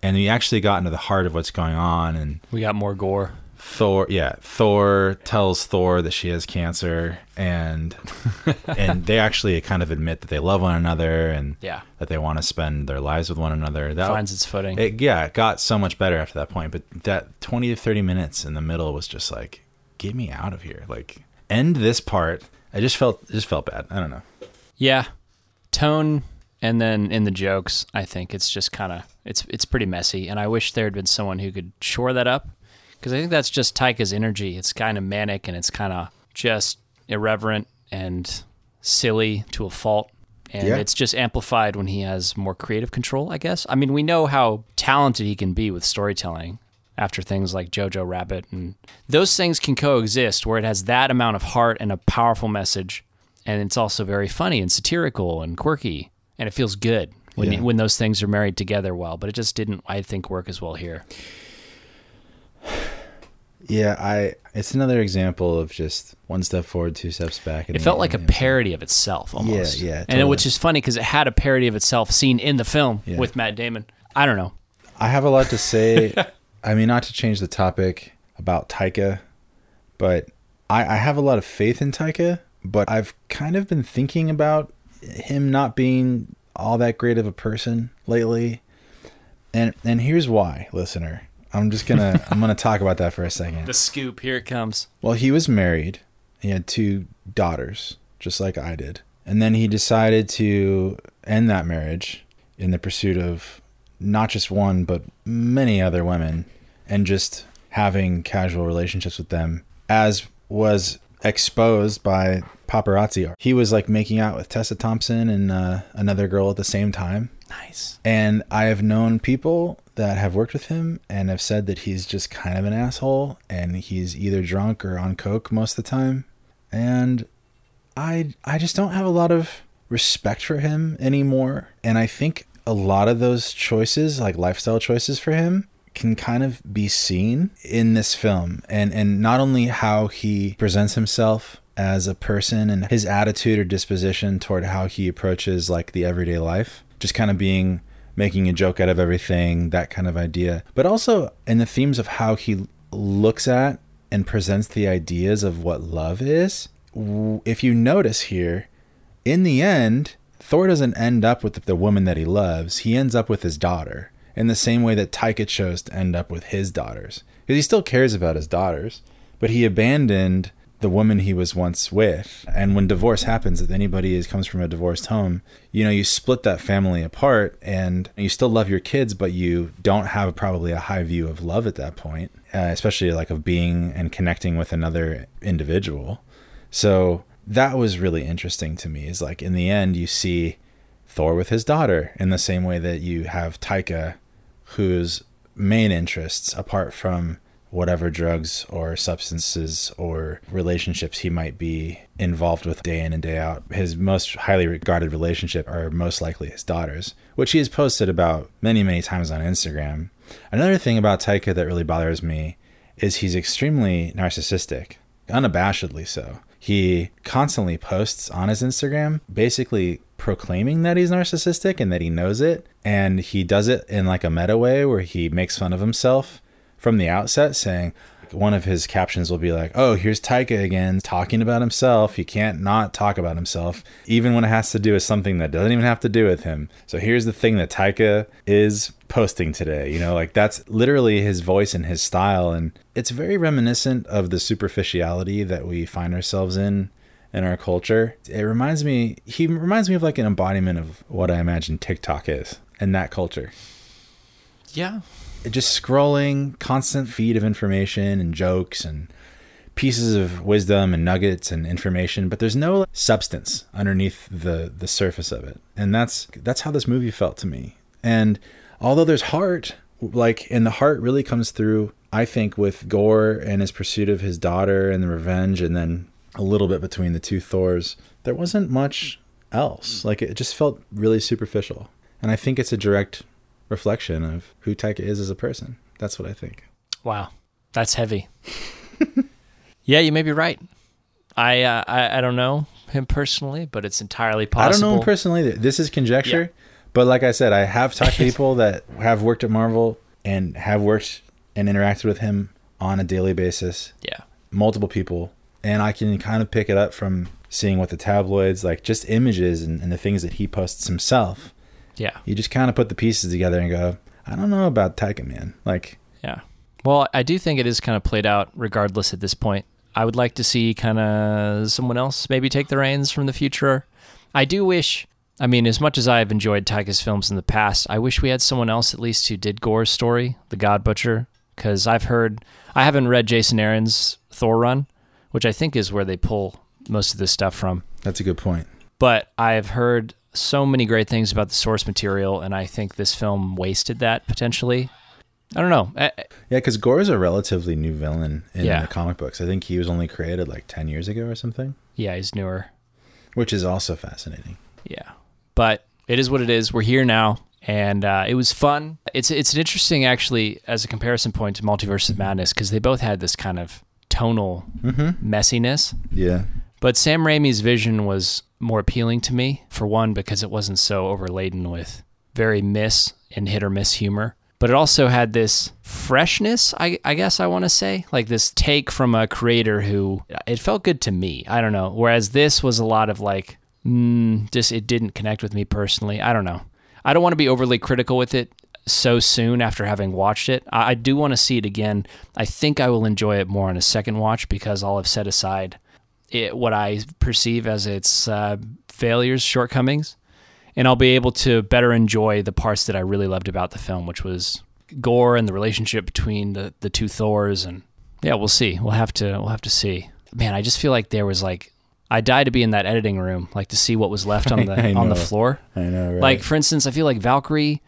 and we actually got into the heart of what's going on and We got more gore. Thor, yeah, Thor tells Thor that she has cancer, and and they actually kind of admit that they love one another and Yeah. that they want to spend their lives with one another. That Finds its footing. it, yeah, it got so much better after that point. But that twenty to thirty minutes in the middle was just like, get me out of here. Like, end this part. I just felt just felt bad. I don't know. Yeah. Tone and then in the jokes, I think it's just kind of it's it's pretty messy and I wish there had been someone who could shore that up cuz I think that's just Taika's energy. It's kind of manic and it's kind of just irreverent and silly to a fault. And Yeah. it's just amplified when he has more creative control, I guess. I mean, we know how talented he can be with storytelling after things like Jojo Rabbit and those things can coexist where it has that amount of heart and a powerful message and it's also very funny and satirical and quirky and it feels good when Yeah. when those things are married together well but it just didn't i think work as well here Yeah, I. It's another example of just one step forward, two steps back. it felt like a parody of itself almost yeah, yeah. and it, which is funny because it had a parody of itself seen in the film Yeah. with matt damon i don't know I have a lot to say. I mean, not to change the topic about Taika, but I, I have a lot of faith in Taika. But I've kind of been thinking about him not being all that great of a person lately, and and here's why, listener. I'm just gonna I'm gonna talk about that for a second. the scoop here it comes Well, he was married. He had two daughters, just like I did. And then he decided to end that marriage in the pursuit of not just one, but many other women and just having casual relationships with them, as was exposed by paparazzi. He was like making out with Tessa Thompson and uh, another girl at the same time. Nice And I have known people that have worked with him and have said that he's just kind of an asshole and he's either drunk or on coke most of the time. And I I just don't have a lot of respect for him anymore. And I think a lot of those choices, like lifestyle choices for him, can kind of be seen in this film and and not only how he presents himself as a person and his attitude or disposition toward how he approaches like the everyday life just kind of being making a joke out of everything that kind of idea but also in the themes of how he looks at and presents the ideas of what love is if you notice here in the end, Thor doesn't end up with the woman that he loves. He ends up with his daughter in the same way that Taika chose to end up with his daughters. Because he still cares about his daughters, but he abandoned the woman he was once with. And when divorce happens, if anybody is, comes from a divorced home, you know, you split that family apart and you still love your kids, but you don't have probably a high view of love at that point, uh, especially like of being and connecting with another individual. So that was really interesting to me. Is like in the end, you see Thor with his daughter in the same way that you have Taika, whose main interests, apart from whatever drugs or substances or relationships he might be involved with day in and day out, his most highly regarded relationship are most likely his daughters, which he has posted about many, many times on Instagram. Another thing about Taika that really bothers me is he's extremely narcissistic, unabashedly so. He constantly posts on his Instagram basically proclaiming that he's narcissistic and that he knows it. And he does it in like a meta way where he makes fun of himself from the outset, saying, one of his captions will be like, "Oh, here's Taika again talking about himself. He can't not talk about himself, even when it has to do with something that doesn't even have to do with him." So here's the thing that Taika is posting today. You know, like that's literally his voice and his style, and it's very reminiscent of the superficiality that we find ourselves in in our culture. It reminds me. He reminds me of like an embodiment of what I imagine TikTok is in that culture yeah just scrolling constant feed of information and jokes and pieces of wisdom and nuggets and information, but there's no substance underneath the the surface of it. And that's that's how this movie felt to me. And although there's heart, like and the heart really comes through I think with Gorr and his pursuit of his daughter and the revenge and then a little bit between the two Thors, there wasn't much else. Like it just felt really superficial. And I think it's a direct reflection of who Taika is as a person. That's what I think. Wow, that's heavy. yeah, you may be right. I, uh, I I don't know him personally, but it's entirely possible. I don't know him personally. This is conjecture. Yeah. But like I said, I have talked to people that have worked at Marvel and have worked and interacted with him on a daily basis. Yeah. Multiple people. And I can kind of pick it up from seeing what the tabloids, like just images and, and the things that he posts himself. Yeah. You just kind of put the pieces together and go, I don't know about Taika Man. Like, yeah. Well, I do think it is kind of played out regardless at this point. I would like to see kind of someone else maybe take the reins from the future. I do wish, I mean, as much as I have enjoyed Taika's films in the past, I wish we had someone else at least who did Gorr's story, The God Butcher, because I've heard, I haven't read Jason Aaron's Thor run, which I think is where they pull most of this stuff from. That's a good point. But I've heard so many great things about the source material, and I think this film wasted that potentially. I don't know. I, yeah, because Gorr is a relatively new villain in yeah. the comic books. I think he was only created like 10 years ago or something. Yeah, he's newer. Which is also fascinating. Yeah. But it is what it is. We're here now, and uh, it was fun. It's it's an interesting, actually, as a comparison point to Multiverse of Madness, because they both had this kind of tonal mm-hmm. messiness. Yeah. But Sam Raimi's vision was more appealing to me, for one, because it wasn't so overladen with very miss and hit or miss humor. But it also had this freshness i, I guess i want to say like this take from a creator who it felt good to me i don't know. Whereas this was a lot of like mm, just it didn't connect with me personally i don't know. I don't want to be overly critical with it so soon after having watched it. I, I do want to see it again. I think i will enjoy it more on a second watch because i'll have set aside it, what i perceive as its uh, failures shortcomings and I'll be able to better enjoy the parts that I really loved about the film, which was Gorr and the relationship between the the two Thors, and yeah, we'll see. We'll have to we'll have to see. Man, I just feel like there was like I died to be in that editing room, like to see what was left on the on the floor. I know, right? Like for instance, I feel like Valkyrie,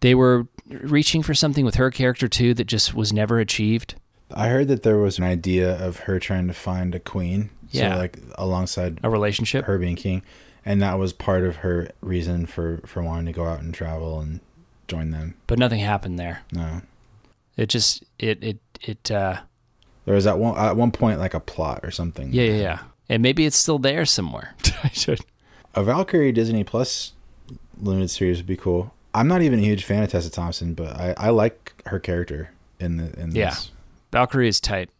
they were reaching for something with her character too that just was never achieved. I heard that there was an idea of her trying to find a queen. Yeah. So like alongside a relationship, her being king and that was part of her reason for for wanting to go out and travel and join them. But nothing happened there. No. It just it it it uh there was at one at one point like a plot or something. Yeah, yeah, yeah. And maybe it's still there somewhere. I should. A Valkyrie Disney Plus limited series would be cool. I'm not even a huge fan of Tessa Thompson, but I, I like her character in the in this. Yeah. Valkyrie is tight.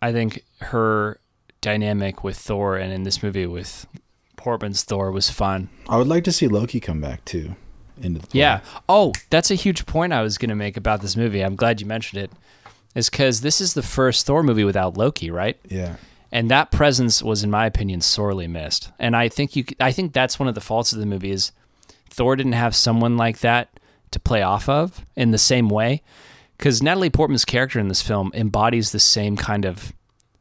I think her dynamic with Thor and in this movie with Portman's Thor was fun. I would like to see Loki come back too. Into the yeah. Oh, that's a huge point I was going to make about this movie. I'm glad you mentioned it. Is because this is the first Thor movie without Loki, right? Yeah. And that presence was, in my opinion, sorely missed. And I think you, I think that's one of the faults of the movie is Thor didn't have someone like that to play off of in the same way. Because Natalie Portman's character in this film embodies the same kind of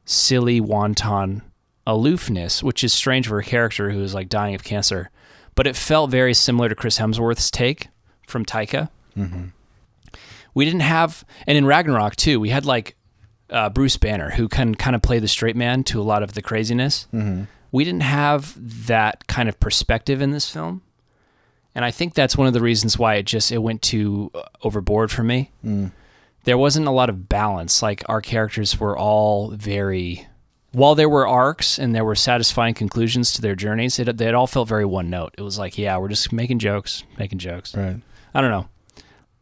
silly, wanton aloofness, which is strange for a character who is like dying of cancer. But it felt very similar to Chris Hemsworth's take from Taika. Mm-hmm. We didn't have, and in Ragnarok too, we had like uh, Bruce Banner who can kind of play the straight man to a lot of the craziness. Mm-hmm. We didn't have that kind of perspective in this film, and I think that's one of the reasons why it just it went too uh, overboard for me. Mm. There wasn't a lot of balance. Like our characters were all very while there were arcs and there were satisfying conclusions to their journeys, it they all felt very one note. It was like, yeah, we're just making jokes, making jokes. Right. I don't know.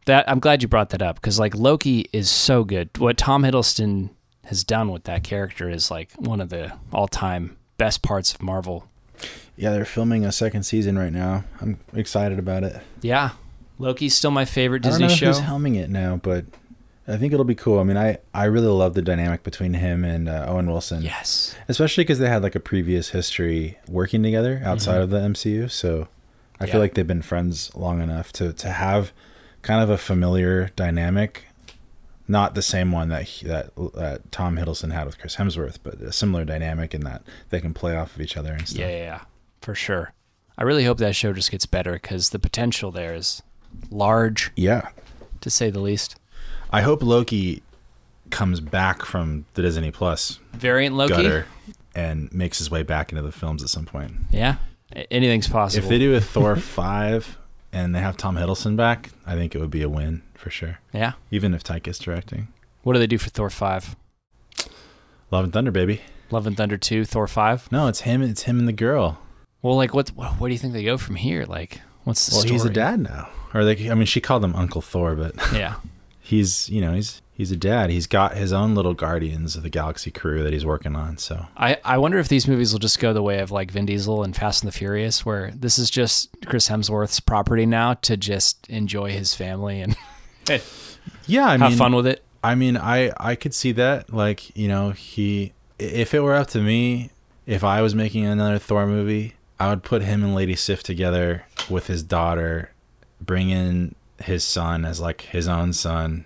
That I'm glad you brought that up because like Loki is so good. What Tom Hiddleston has done with that character is like one of the all-time best parts of Marvel. Yeah, they're filming a second season right now. I'm excited about it. Yeah, Loki's still my favorite Disney I don't know show. Who's helming it now? But I think it'll be cool. I mean, I, I really love the dynamic between him and uh, Owen Wilson. Yes. Especially because they had like a previous history working together outside mm-hmm. of the MCU. So I yeah. feel like they've been friends long enough to, to have kind of a familiar dynamic Not the same one that he, that uh, Tom Hiddleston had with Chris Hemsworth, but a similar dynamic in that they can play off of each other and stuff. Yeah, yeah, yeah, for sure. I really hope that show just gets better because the potential there is large, Yeah. to say the least. I hope Loki comes back from the Disney Plus Variant Loki. gutter and makes his way back into the films at some point. Yeah, anything's possible. If they do a Thor 5 and they have Tom Hiddleston back, I think it would be a win for sure. yeah. Even if Taika's directing. What do they do for Thor five? Love and Thunder, baby. Love and Thunder two, Thor five. No, it's him. It's him and the girl. Well, like what? What do you think they go from here? Like, what's the story? Well, story? he's a dad now. Or like, I mean, she called him Uncle Thor, but Yeah, he's, you know, he's he's a dad. He's got his own little Guardians of the Galaxy crew that he's working on. So I, I wonder if these movies will just go the way of like Vin Diesel and Fast and the Furious, where this is just Chris Hemsworth's property now to just enjoy his family and yeah, I have mean, fun with it. I mean, I I could see that. Like, you know, he if it were up to me, if I was making another Thor movie, I would put him and Lady Sif together with his daughter, bring in his son as like his own son,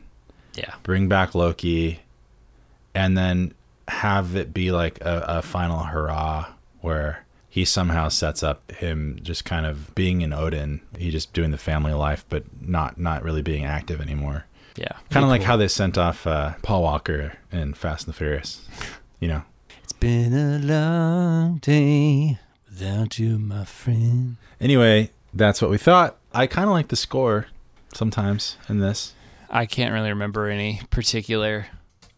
Yeah, bring back Loki, and then have it be like a, a final hurrah where he somehow sets up him just kind of being an Odin. He just doing the family life, but not not really being active anymore. yeah. Kind of like how they sent off uh, Paul Walker in Fast and the Furious. You know, It's been a long day without you, my friend. Anyway, that's what we thought. I kind of like the score sometimes in this. I can't really remember any particular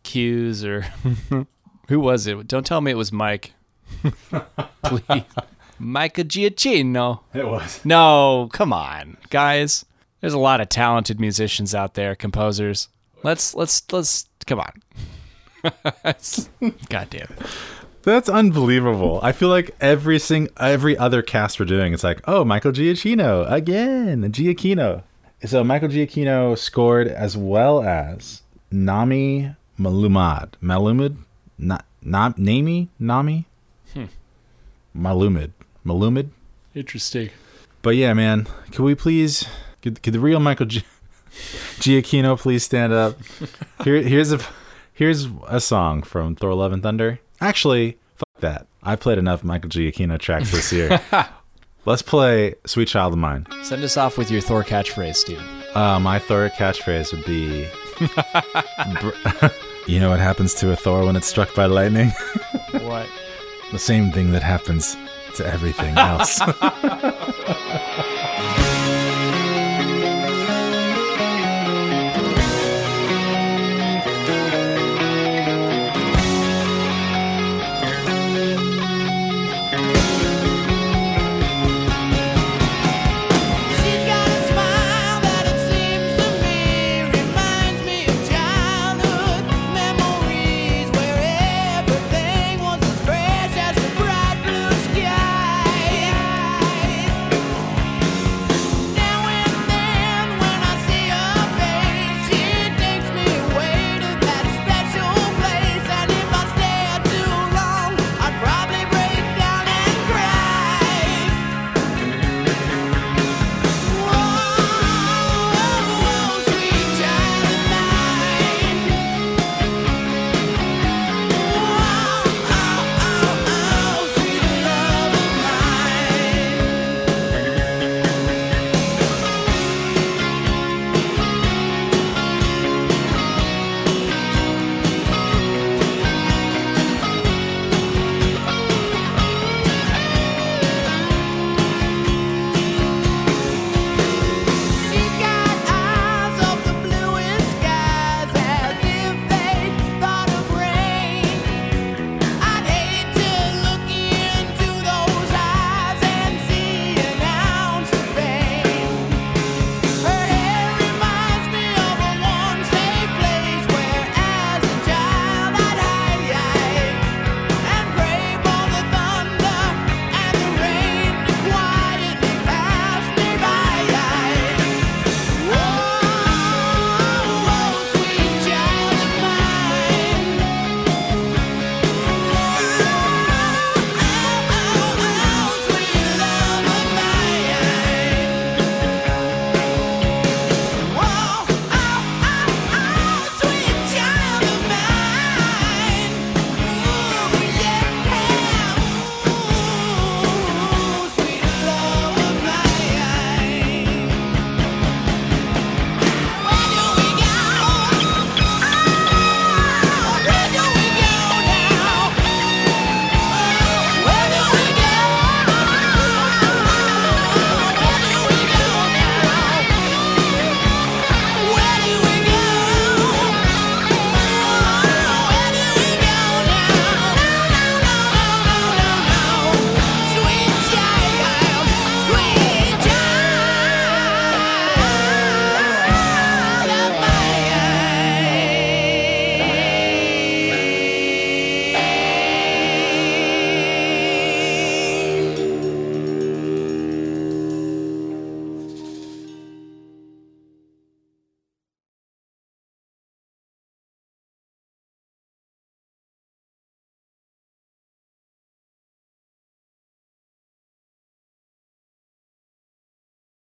cues or who was it? Don't tell me it was Mike. Please. Micah Giacchino. It was. No, come on, guys. There's a lot of talented musicians out there, composers. Let's let's let's come on. God damn it. That's unbelievable. I feel like every sing every other cast we're doing, it's like, oh, Michael Giacchino again, Giacchino. So Michael Giacchino scored as well as Nami Melumad, Melumad, Na, Na, Nami, Nami, hmm. Melumad, Melumad. Interesting. But yeah, man, could we please, could, could the real Michael Gi- Giacchino please stand up? Here, here's a, here's a song from Thor: Love and Thunder. Actually, fuck that. I played enough Michael Giacchino tracks this year. Let's play "Sweet Child of Mine." Send us off with your Thor catchphrase, Steven. Uh, my Thor catchphrase would be, br- "You know what happens to a Thor when it's struck by lightning? What? the same thing that happens to everything else."